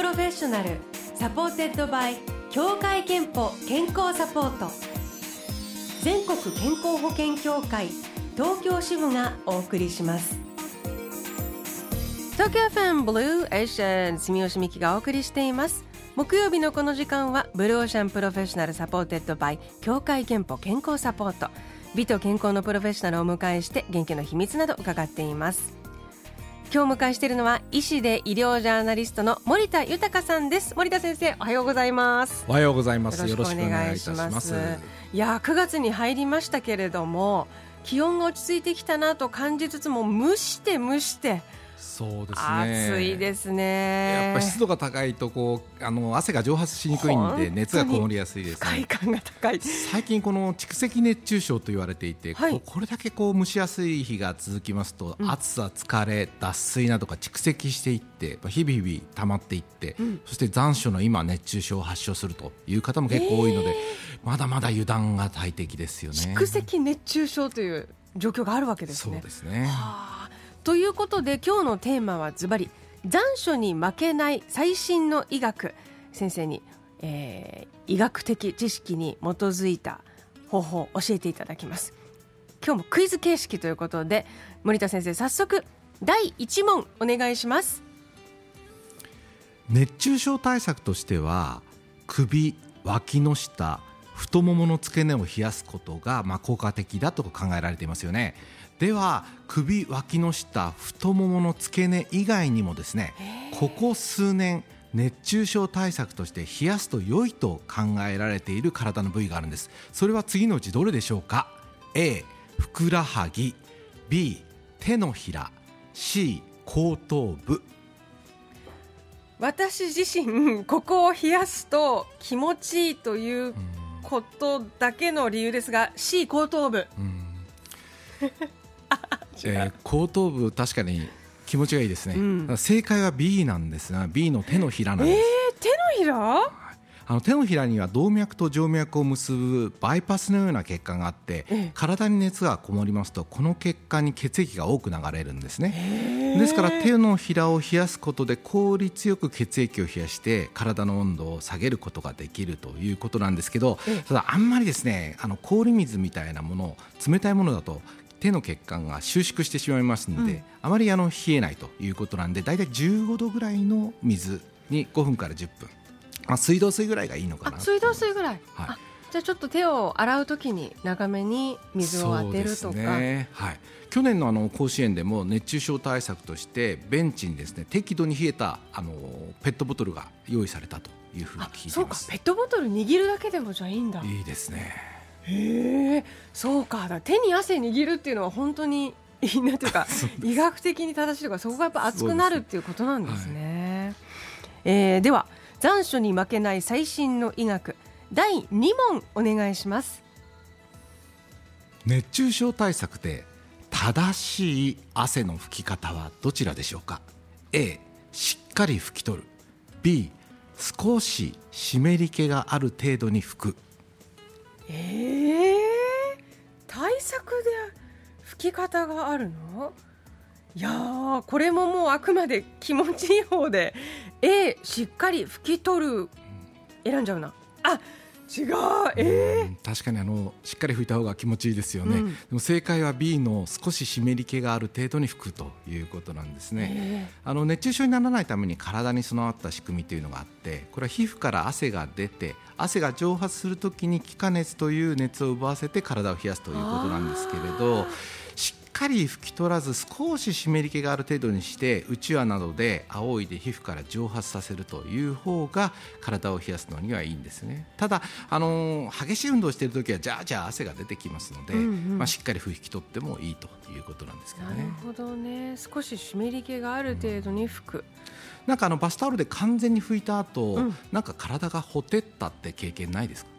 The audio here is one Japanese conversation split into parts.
プロフェッショナル supported by 協会けんぽ健康サポート。全国健康保険協会東京支部がお送りします。東京 FM ブルーオーシャン住吉美紀がお送りしています。木曜日のこの時間はブルーオーシャンプロフェッショナル supported by 協会けんぽ健康サポート。美と健康のプロフェッショナルをお迎えして元気の秘密など伺っています。今日迎えしているのは医師で医療ジャーナリストの森田豊さんです。森田先生おはようございます。おはようございます。よろしくお願いします。いや9月に入りましたけれども気温が落ち着いてきたなと感じつつも蒸して蒸してそうですね。暑いですね。やっぱ湿度が高いとこうあの汗が蒸発しにくいんで熱がこもりやすいですね。感が高い。最近この蓄積熱中症と言われていて、はい、これだけこう蒸しやすい日が続きますと、うん、暑さ疲れ脱水などが蓄積していって日々日々溜まっていって、うん、そして残暑の今熱中症を発症するという方も結構多いので、えー、まだまだ油断が大敵ですよね。蓄積熱中症という状況があるわけですね。そうですねということで今日のテーマはズバリ残暑に負けない最新の医学。先生に、えー、医学的知識に基づいた方法を教えていただきます。今日もクイズ形式ということで森田先生早速第1問お願いします。熱中症対策としては首脇の下太ももの付け根を冷やすことがまあ効果的だと考えられていますよね。では首脇の下太ももの付け根以外にもですねここ数年熱中症対策として冷やすと良いと考えられている体の部位があるんです。それは次のうちどれでしょうか？A ふくらはぎ。B 手のひら。C 後頭部。私自身 ここを冷やすと気持ちいいということだけの理由ですが C 後頭部、えー、後頭部確かに気持ちがいいですね、うん、正解は B なんですが B の手のひらなんです、えー、手のひら？あの手のひらには動脈と静脈を結ぶバイパスのような血管があって、ええ、体に熱がこもりますとこの血管に血液が多く流れるんですね。ですから手のひらを冷やすことで効率よく血液を冷やして体の温度を下げることができるということなんですけど、え、ただあんまりですねあの氷水みたいなもの冷たいものだと手の血管が収縮してしまいますので、うん、あまりあの冷えないということなんで大体15度ぐらいの水に5分から10分、まあ、水道水ぐらいがいいのかな。水道水ぐらい、はい、じゃあちょっと手を洗うときに長めに水を当てるとか、ね、はい、去年のあの甲子園でも熱中症対策としてベンチにですね適度に冷えたあのペットボトルが用意されたというふうに聞いてます。ペットボトル握るだけでもじゃいいんだ。いいですねへえそうか。手に汗握るっていうのは本当になんていうか 医学的に正しいとかそこがやっぱ熱くなるっていうことなんですね。はい、えー、では残暑に負けない最新の医学第2問お願いします。熱中症対策で正しい汗の拭き方はどちらでしょうか？A しっかり拭き取る。B 少し湿り気がある程度に拭く。えー、対策で吹き方があるの？いやこれももうあくまで気持ちいい方で A しっかり拭き取る。選んじゃうな。あ違う。えー、確かにあのしっかり拭いた方が気持ちいいですよね、うん、でも正解は B の少し湿り気がある程度に拭くということなんですね、えー、あの熱中症にならないために体に備わった仕組みというのがあってこれは皮膚から汗が出て汗が蒸発するときに気化熱という熱を奪わせて体を冷やすということなんですけれどかり拭き取らず少し湿り気がある程度にしてうちわなどで仰いで皮膚から蒸発させるという方が体を冷やすのにはいいんですね。ただあの激しい運動をしている時はじゃあじゃあ汗が出てきますので、うんうん、まあ、しっかり拭き取ってもいいということなんですけどね。なるほどね。少し湿り気がある程度に拭く、うん、なんかあのバスタオルで完全に拭いた後、うん、なんか体がほてったって経験ないですか？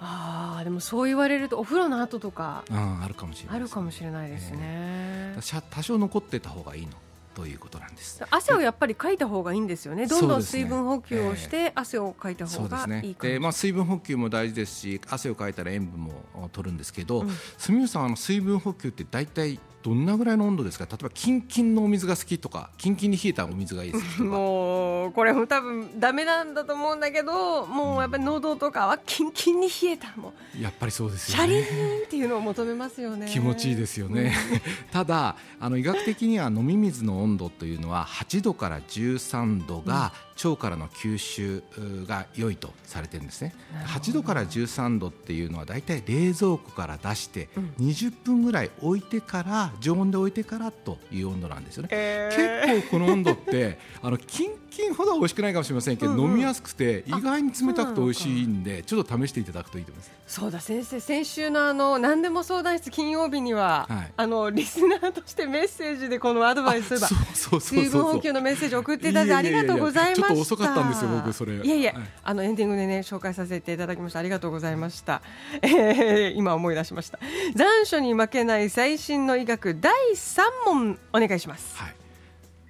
ああでもそう言われるとお風呂の後とかああるかもしれない、ね、あるかもしれないですね、えー、多少残ってた方がいいのということなんです。汗をやっぱりかいた方がいいんですよね。どんどん水分補給をして汗をかいた方がいいか、ねまあ、水分補給も大事ですし汗をかいたら塩分も取るんですけど、うん、住吉さんあの水分補給って大体どんなぐらいの温度ですか？例えばキンキンのお水が好きとかキンキンに冷えたお水がいいです もうこれも多分ダメなんだと思うんだけどもうやっぱり喉とかはキンキンに冷えたもうやっぱりそうですよね。シャリーンっていうのを求めますよね。気持ちいいですよね、ただあの医学的には飲み水の温度というのは8度から13度が腸からの吸収が良いとされてるんですね。8度から13度っていうのはだいたい冷蔵庫から出して20分ぐらい置いてから常温で置いてからという温度なんですよね、えー、結構この温度って あのキンキンほどは美味しくないかもしれませんけど、うんうん、飲みやすくて意外に冷たくて美味しいんでちょっと試していただくといいと思います。そうだ先生先週のあの何でも相談室金曜日には、はい、あのリスナーとしてメッセージでこのアドバイス水分補給のメッセージを送っていただいてありがとうございましたちょっと遅かったんですよ僕それ。いやいや、はい、あのエンディングでね紹介させていただきました。ありがとうございました、えー、今思い出しました。残暑に負けない最新の医学第3問お願いします、はい、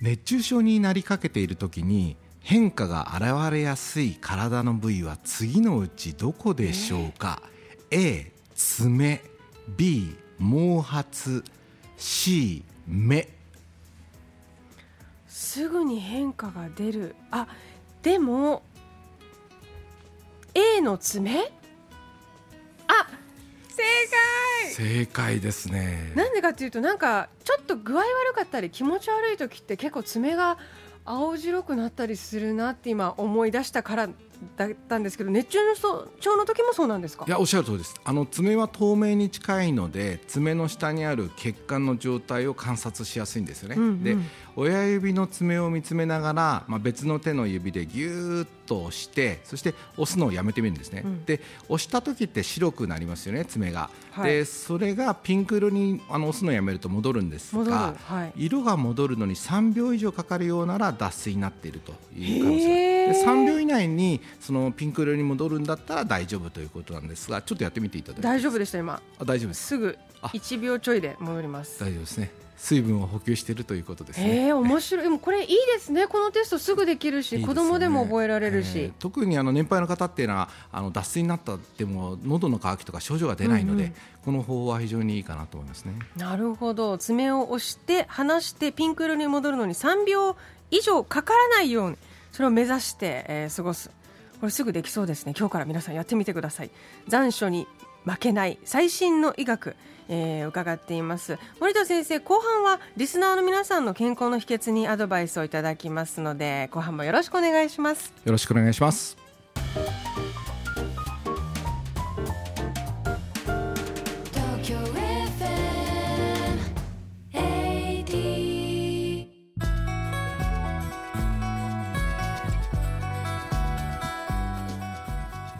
熱中症になりかけている時に変化が現れやすい体の部位は次のうちどこでしょうか、えー、A 爪。B 毛髪。C 目すぐに変化が出る。あでも A の爪？あ正解！正解ですね。なんでかっていうとなんかちょっと具合悪かったり気持ち悪い時って結構爪が青白くなったりするなって今思い出したからだったんですけど熱中症の時もそうなんですか？いやおっしゃる通りです。あの爪は透明に近いので爪の下にある血管の状態を観察しやすいんですよね、うんうん、で親指の爪を見つめながら、まあ、別の手の指でぎゅーっと押してそして押すのをやめてみるんですね、うん、で押した時って白くなりますよね爪が、はい、でそれがピンク色にあの押すのをやめると戻るんですが、はい、色が戻るのに3秒以上かかるようなら脱水になっているという可能性。で3秒以内にそのピンク色に戻るんだったら大丈夫ということなんですがちょっとやってみていただいて。大丈夫でした今。あ大丈夫です。すぐ1秒ちょいで戻ります。大丈夫ですね水分を補給しているということですね。えー、面白い。でもこれいいですね。このテストすぐできるし、いいね、子供でも覚えられるし。えー、特にあの年配の方っていうのはあの脱水になったっても喉の渇きとか症状が出ないので、うんうん、この方法は非常にいいかなと思いますね。なるほど。爪を押して離してピンク色に戻るのに3秒以上かからないようにそれを目指して、えー、過ごす。これすぐできそうですね。今日から皆さんやってみてください。残暑に負けない最新の医学。えー、伺っています。森田先生後半はリスナーの皆さんの健康の秘訣にアドバイスをいただきますので後半もよろしくお願いします。よろしくお願いします。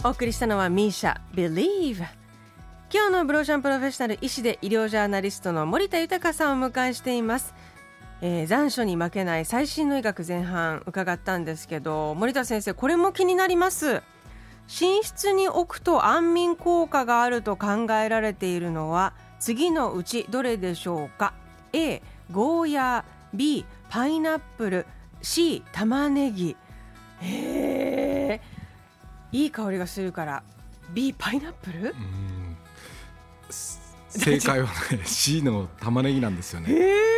お送りしたのはミーシャ Believe 今日のブローシャンプロフェッショナル医師で医療ジャーナリストの森田豊さんをお迎えしています、えー、残暑に負けない最新の医学前半伺ったんですけど森田先生これも気になります。寝室に置くと安眠効果があると考えられているのは次のうちどれでしょうか？A ゴーヤー B パイナップル C 玉ねぎ。へえいい香りがするから B パイナップル？正解はね C の玉ねぎなんですよね。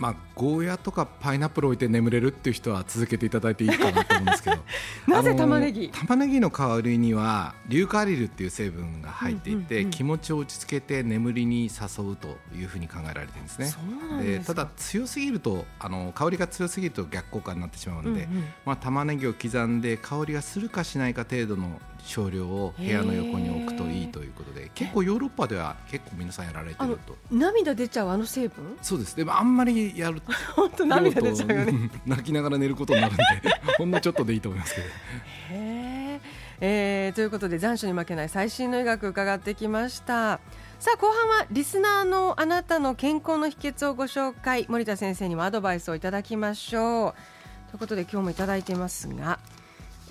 まあ、ゴーヤとかパイナップル置いて眠れるっていう人は続けていただいていいかなと思うんですけど。なぜ玉ねぎ？玉ねぎの香りには硫化アリルっていう成分が入っていて、うんうんうん、気持ちを落ち着けて眠りに誘うというふうに考えられてるんですね。でただ強すぎるとあの香りが強すぎると逆効果になってしまうので、うんうん、まあ、玉ねぎを刻んで香りがするかしないか程度の少量を部屋の横に置くといいということで結構ヨーロッパでは結構皆さんやられてると。涙出ちゃうあの成分？そうです。でもあんまりやる。と 本当涙出ちゃうよね。泣きながら寝ることになるんで ほんのちょっとでいいと思いますけど。へえー、ということで残暑に負けない最新の医学伺ってきました。さあ後半はリスナーのあなたの健康の秘訣をご紹介。森田先生にもアドバイスをいただきましょう。ということで今日もいただいていますが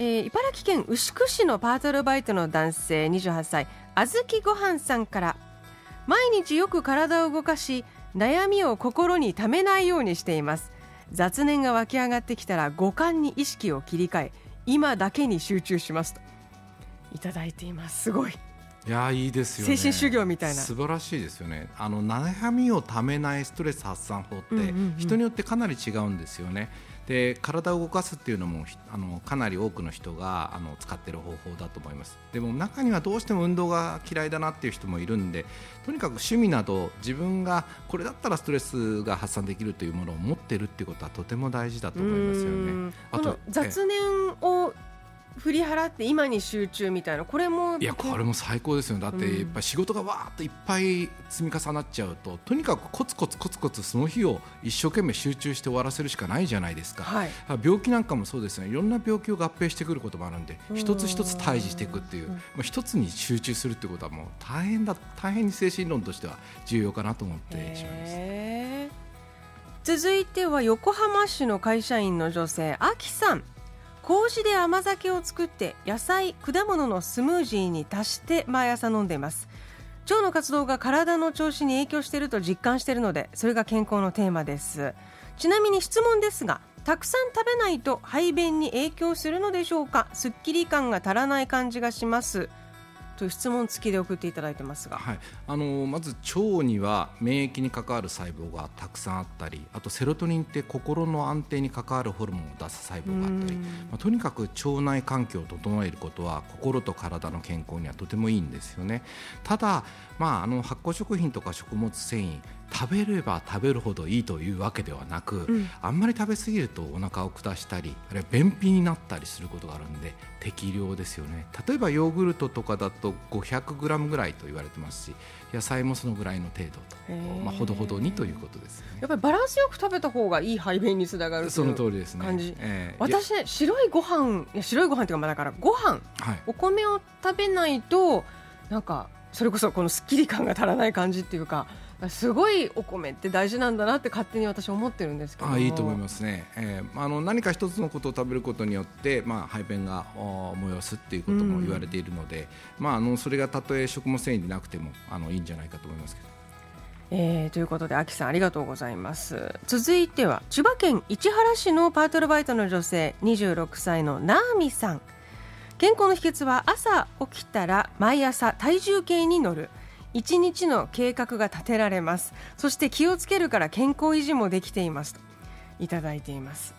えー、茨城県牛久市のパートルバイトの男性28歳あずきごはんさんから。毎日よく体を動かし悩みを心にためないようにしています。雑念が湧き上がってきたら五感に意識を切り替え今だけに集中しますと。いただいています。すごい。いやいいですよね。精神修行みたいな。素晴らしいですよね。あの悩みをためないストレス発散法って人によってかなり違うんですよね。で体を動かすっていうのもあのかなり多くの人があの使っている方法だと思います。でも中にはどうしても運動が嫌いだなっていう人もいるんでとにかく趣味など自分がこれだったらストレスが発散できるというものを持っているっていうことはとても大事だと思いますよね。あと雑念を振り払って今に集中みたいな。これもいやこれも最高ですよだってやっぱ仕事がわーっといっぱい積み重なっちゃうととにかくコツコツコツコツその日を一生懸命集中して終わらせるしかないじゃないですか、はい、病気なんかもそうですね。いろんな病気を合併してくることもあるんで一つ一つ対峙していくっていう、まあ、一つに集中するってことはもう大変だ大変に精神論としては重要かなと思ってしまいます。続いては横浜市の会社員の女性あきさん麹で甘酒を作って野菜果物のスムージーに足して毎朝飲んでいます。腸の活動が体の調子に影響していると実感しているのでそれが健康のテーマです。ちなみに質問ですがたくさん食べないと排便に影響するのでしょうか？すっきり感が足らない感じがします。という質問付きで送っていただいてますが、はい、あのまず腸には免疫に関わる細胞がたくさんあったりあとセロトニンって心の安定に関わるホルモンを出す細胞があったり、まあ、とにかく腸内環境を整えることは心と体の健康にはとてもいいんですよね。ただ、まあ、あの発酵食品とか食物繊維食べれば食べるほどいいというわけではなく、うん、あんまり食べ過ぎるとお腹を下したりあるいは便秘になったりすることがあるんで適量ですよね。例えばヨーグルトとかだと 500g ぐらいと言われてますし野菜もそのぐらいの程度と、まあ、ほどほどにということです、ね、やっぱりバランスよく食べた方がいい排便につながるその通りですね。感じ、えー、私ね白いご飯いや白いご飯っていうかまあだからご飯、はい、お米を食べないとなんかそれこそこのすっきり感が足らない感じっていうかすごいお米って大事なんだなって勝手に私思ってるんですけどあいいと思いますね、えー、あの何か一つのことを食べることによって、まあ、排便が催すっていうことも言われているので、うん、まあ、あのそれがたとえ食物繊維でなくてもあのいいんじゃないかと思いますけど。えー、ということで、秋さんありがとうございます。続いては、千葉県市原市のパートルバイトの女性、26歳のナーミさん。健康の秘訣は朝起きたら毎朝体重計に乗る。一日の計画が立てられます。そして気をつけるから健康維持もできています。といただいています。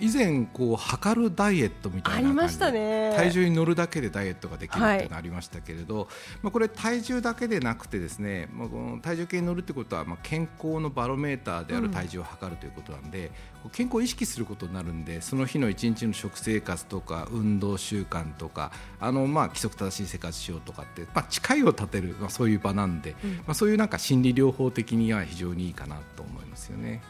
以前こう測るダイエットみたいな感じで体重に乗るだけでダイエットができるっていうのがありましたけれど、はい、まあ、これ体重だけでなくてですね、まあ、この体重計に乗るってことはまあ健康のバロメーターである体重を測るということなんで、うん、健康を意識することになるんでその日の一日の食生活とか運動習慣とかあのまあ規則正しい生活しようとかって、まあ、誓いを立てる、まあ、そういう場なんで、うん、まあ、そういうなんか心理療法的には非常にいいかなと思いますよね。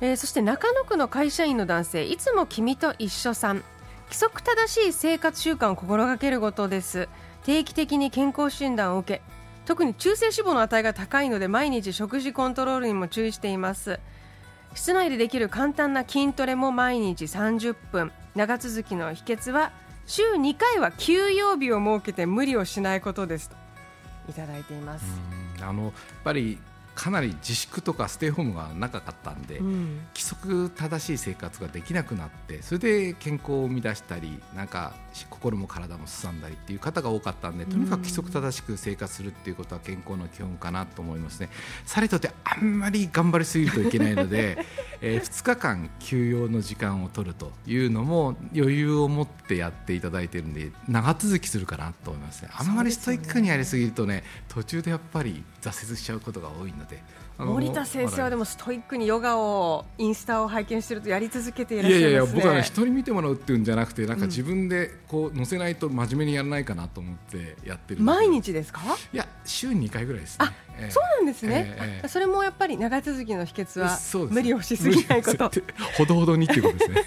えー、そして中野区の会社員の男性いつも君と一緒さん。規則正しい生活習慣を心がけることです。定期的に健康診断を受け特に中性脂肪の値が高いので毎日食事コントロールにも注意しています。室内でできる簡単な筋トレも毎日30分長続きの秘訣は週2回は休養日を設けて無理をしないことですといただいています。あのやっぱりかなり自粛とかステイホームが長かったんで、うん、規則正しい生活ができなくなってそれで健康を乱したりなんか心も体もすさんだりっていう方が多かったんでとにかく規則正しく生活するっていうことは健康の基本かなと思いますね。されとってあんまり頑張りすぎるといけないので、えー、2日間休養の時間を取るというのも余裕を持ってやっていただいているんで長続きするかなと思いますね。あんまりストイックにやりすぎるとね途中でやっぱり挫折しちゃうことが多いので。森田先生はでもストイックにヨガをインスタを拝見してるとやり続けていらっしゃいます、ね、いやいや僕は、ね、人に見てもらうっていうんじゃなくてなんか自分でこう載せないと真面目にやらないかなと思ってやってる毎日ですか？いや週に2回ぐらいですね。えー、そうなんですね、えー、それもやっぱり長続きの秘訣は無理をしすぎないこと。ほどほどにっていうことですね。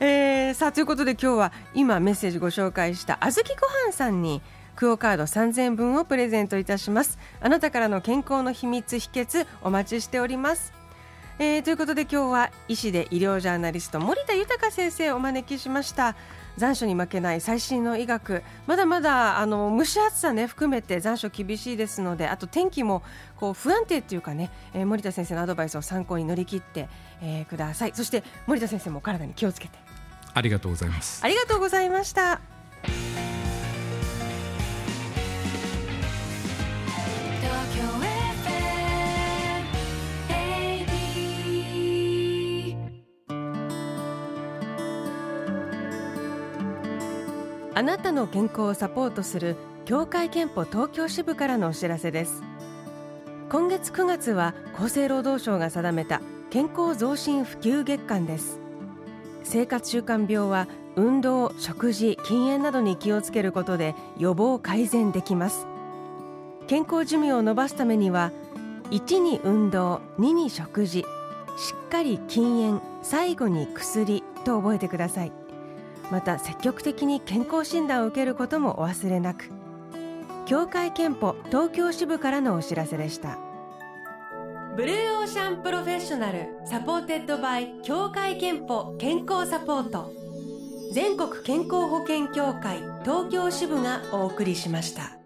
えー、さあということで今日は今メッセージご紹介したあずきごはんさんにクオカード3000分をプレゼントいたします。あなたからの健康の秘密秘訣お待ちしております。えー、ということで今日は医師で医療ジャーナリスト森田豊先生をお招きしました。残暑に負けない最新の医学。まだまだあの蒸し暑さね含めて残暑厳しいですのであと天気もこう不安定っていうかね、えー、森田先生のアドバイスを参考に乗り切って、えー、ください。そして森田先生も体に気をつけて。ありがとうございます。ありがとうございましたあなたの健康をサポートする協会憲法東京支部からのお知らせです。今月9月は厚生労働省が定めた健康増進普及月間です。生活習慣病は運動、食事、禁煙などに気をつけることで予防改善できます。健康寿命を延ばすためには1に運動、2に食事しっかり禁煙、最後に薬と覚えてください。また積極的に健康診断を受けることもお忘れなく。協会けんぽ東京支部からのお知らせでした。ブルーオーシャンプロフェッショナル supported by 協会けんぽ健康サポート。全国健康保険協会東京支部がお送りしました。